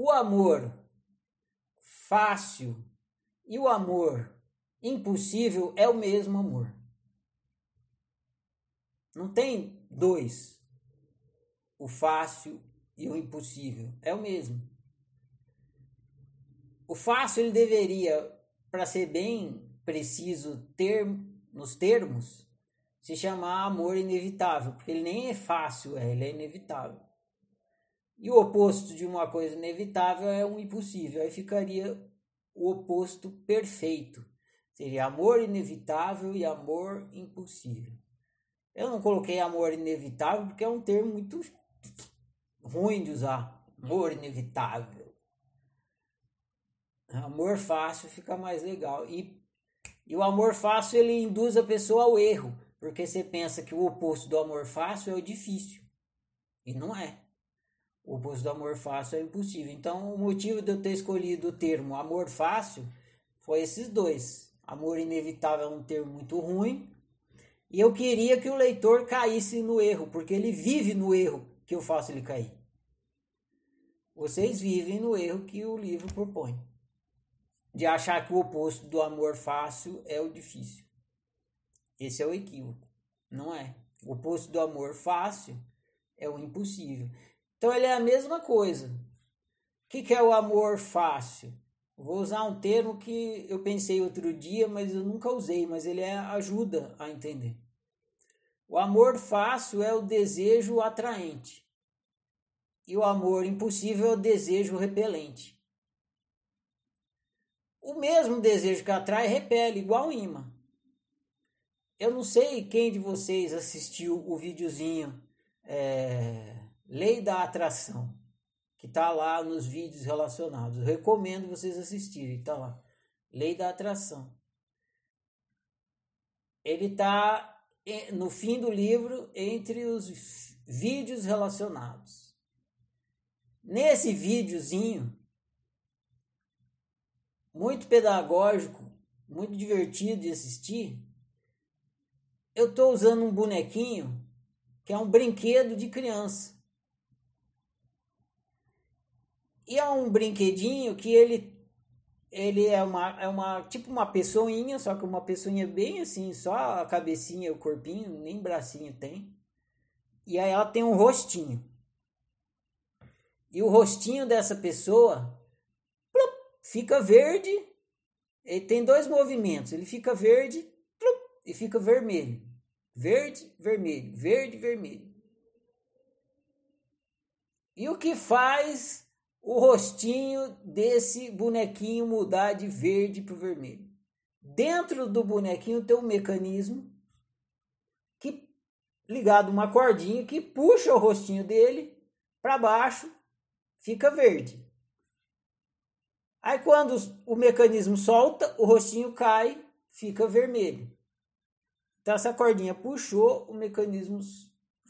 o amor fácil e o amor impossível é o mesmo amor. Não tem dois. O fácil e o impossível. É o mesmo. O fácil ele deveria, para ser bem preciso ter nos termos, se chamar amor inevitável, porque ele nem é fácil, é, ele é inevitável. E o oposto de uma coisa inevitável é um impossível. Aí ficaria o oposto perfeito. Seria amor inevitável e amor impossível. Eu não coloquei amor inevitável porque é um termo muito ruim de usar. Amor inevitável. Amor fácil fica mais legal. E, e o amor fácil ele induz a pessoa ao erro. Porque você pensa que o oposto do amor fácil é o difícil. E não é. O oposto do amor fácil é impossível. Então, o motivo de eu ter escolhido o termo amor fácil foi esses dois. Amor inevitável é um termo muito ruim. E eu queria que o leitor caísse no erro, porque ele vive no erro que eu faço ele cair. Vocês vivem no erro que o livro propõe. De achar que o oposto do amor fácil é o difícil. Esse é o equívoco. Não é. O oposto do amor fácil é o impossível. Então ele é a mesma coisa. O que, que é o amor fácil? Vou usar um termo que eu pensei outro dia, mas eu nunca usei, mas ele é, ajuda a entender. O amor fácil é o desejo atraente. E o amor impossível é o desejo repelente. O mesmo desejo que atrai repele, igual imã. Eu não sei quem de vocês assistiu o videozinho é, Lei da Atração, que está lá nos vídeos relacionados. Eu recomendo vocês assistirem, está lá. Lei da Atração. Ele está no fim do livro entre os vídeos relacionados. Nesse videozinho, muito pedagógico, muito divertido de assistir, eu estou usando um bonequinho que é um brinquedo de criança. E é um brinquedinho que ele ele é uma, é uma tipo uma pessoinha, só que uma pessoinha bem assim, só a cabecinha, o corpinho, nem bracinho tem. E aí ela tem um rostinho. E o rostinho dessa pessoa plup, fica verde. Ele tem dois movimentos, ele fica verde plup, e fica vermelho. Verde, vermelho, verde, vermelho. E o que faz o rostinho desse bonequinho mudar de verde para o vermelho? Dentro do bonequinho tem um mecanismo que ligado uma cordinha que puxa o rostinho dele para baixo, fica verde. Aí quando o mecanismo solta, o rostinho cai, fica vermelho. Então essa cordinha puxou, o mecanismo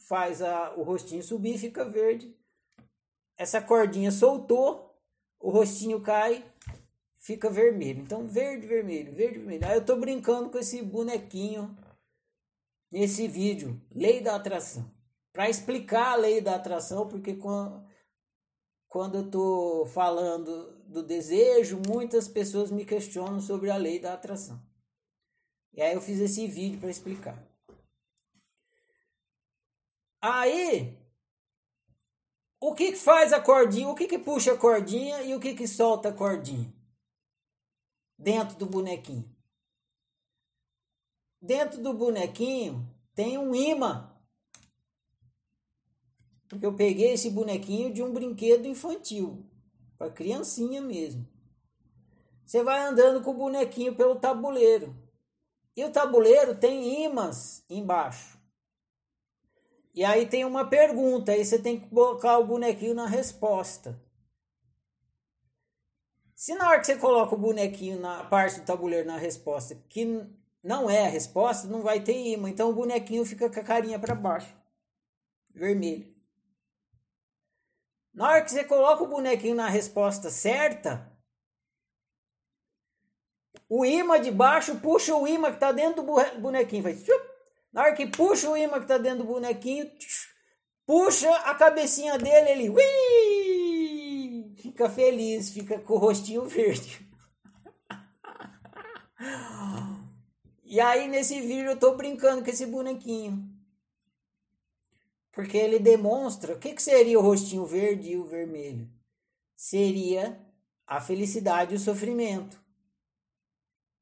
faz a, o rostinho subir fica verde. Essa cordinha soltou, o rostinho cai, fica vermelho. Então verde, vermelho, verde, vermelho. Aí eu tô brincando com esse bonequinho nesse vídeo, lei da atração. Para explicar a lei da atração, porque quando, eu tô falando do desejo, muitas pessoas me questionam sobre a lei da atração. E aí eu fiz esse vídeo para explicar. Aí, o que, que faz a cordinha? O que, que puxa a cordinha e o que, que solta a cordinha? Dentro do bonequinho. Dentro do bonequinho tem um imã. Porque eu peguei esse bonequinho de um brinquedo infantil, para criancinha mesmo. Você vai andando com o bonequinho pelo tabuleiro. E o tabuleiro tem imãs embaixo. E aí tem uma pergunta, aí você tem que colocar o bonequinho na resposta. Se na hora que você coloca o bonequinho na parte do tabuleiro na resposta, que não é a resposta, não vai ter imã. Então o bonequinho fica com a carinha para baixo, vermelho. Na hora que você coloca o bonequinho na resposta certa, o imã de baixo puxa o imã que está dentro do bonequinho. Faz, na hora que puxa o imã que está dentro do bonequinho, puxa a cabecinha dele, ele. Ui! fica feliz, fica com o rostinho verde. E aí nesse vídeo eu tô brincando com esse bonequinho. Porque ele demonstra o que, que seria o rostinho verde e o vermelho. Seria a felicidade e o sofrimento.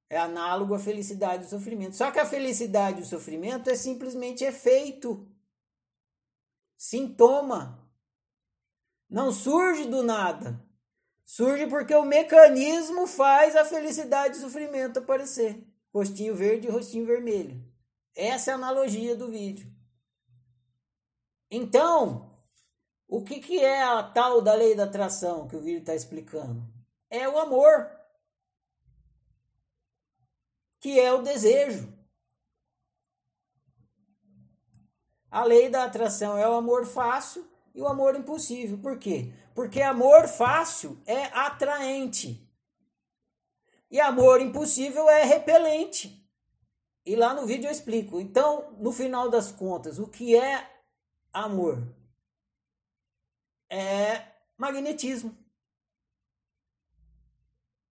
É análogo à felicidade e o sofrimento. Só que a felicidade e o sofrimento é simplesmente efeito, sintoma. Não surge do nada. Surge porque o mecanismo faz a felicidade e o sofrimento aparecer. Rostinho verde e rostinho vermelho. Essa é a analogia do vídeo. Então, o que, que é a tal da lei da atração que o vídeo está explicando? É o amor que é o desejo. A lei da atração é o amor fácil e o amor impossível. Por quê? Porque amor fácil é atraente. E amor impossível é repelente. E lá no vídeo eu explico. Então, no final das contas, o que é amor? É magnetismo.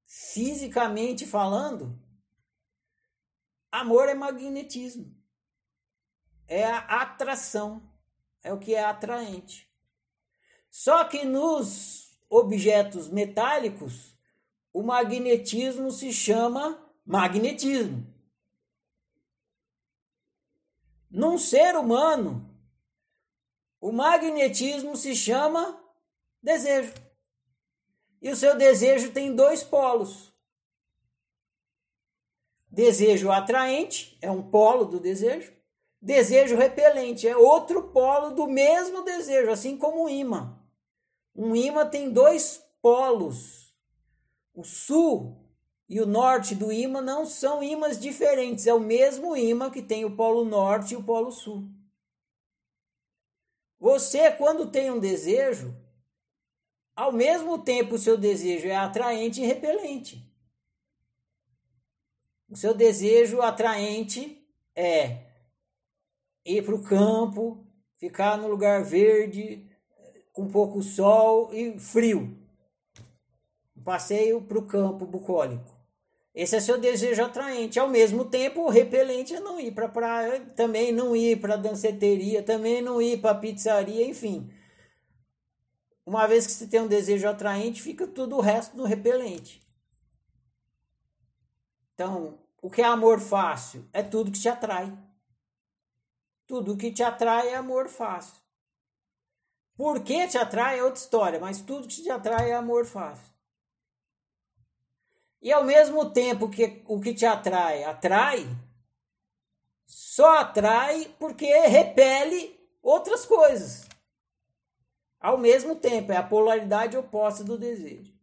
Fisicamente falando, Amor é magnetismo. É a atração. É o que é atraente. Só que nos objetos metálicos, o magnetismo se chama magnetismo. Num ser humano, o magnetismo se chama desejo. E o seu desejo tem dois polos. Desejo atraente é um polo do desejo. Desejo repelente é outro polo do mesmo desejo, assim como o imã. Um imã tem dois polos. O sul e o norte do imã não são imãs diferentes, é o mesmo imã que tem o polo norte e o polo sul. Você, quando tem um desejo, ao mesmo tempo o seu desejo é atraente e repelente. O seu desejo atraente é ir para o campo, ficar no lugar verde, com pouco sol e frio. Passeio para o campo bucólico. Esse é seu desejo atraente. Ao mesmo tempo, o repelente é não ir para praia, também não ir para danceteria, também não ir para pizzaria, enfim. Uma vez que você tem um desejo atraente, fica tudo o resto no repelente. Então, o que é amor fácil? É tudo que te atrai. Tudo que te atrai é amor fácil. Por que te atrai é outra história, mas tudo que te atrai é amor fácil. E ao mesmo tempo que o que te atrai atrai, só atrai porque repele outras coisas. Ao mesmo tempo, é a polaridade oposta do desejo.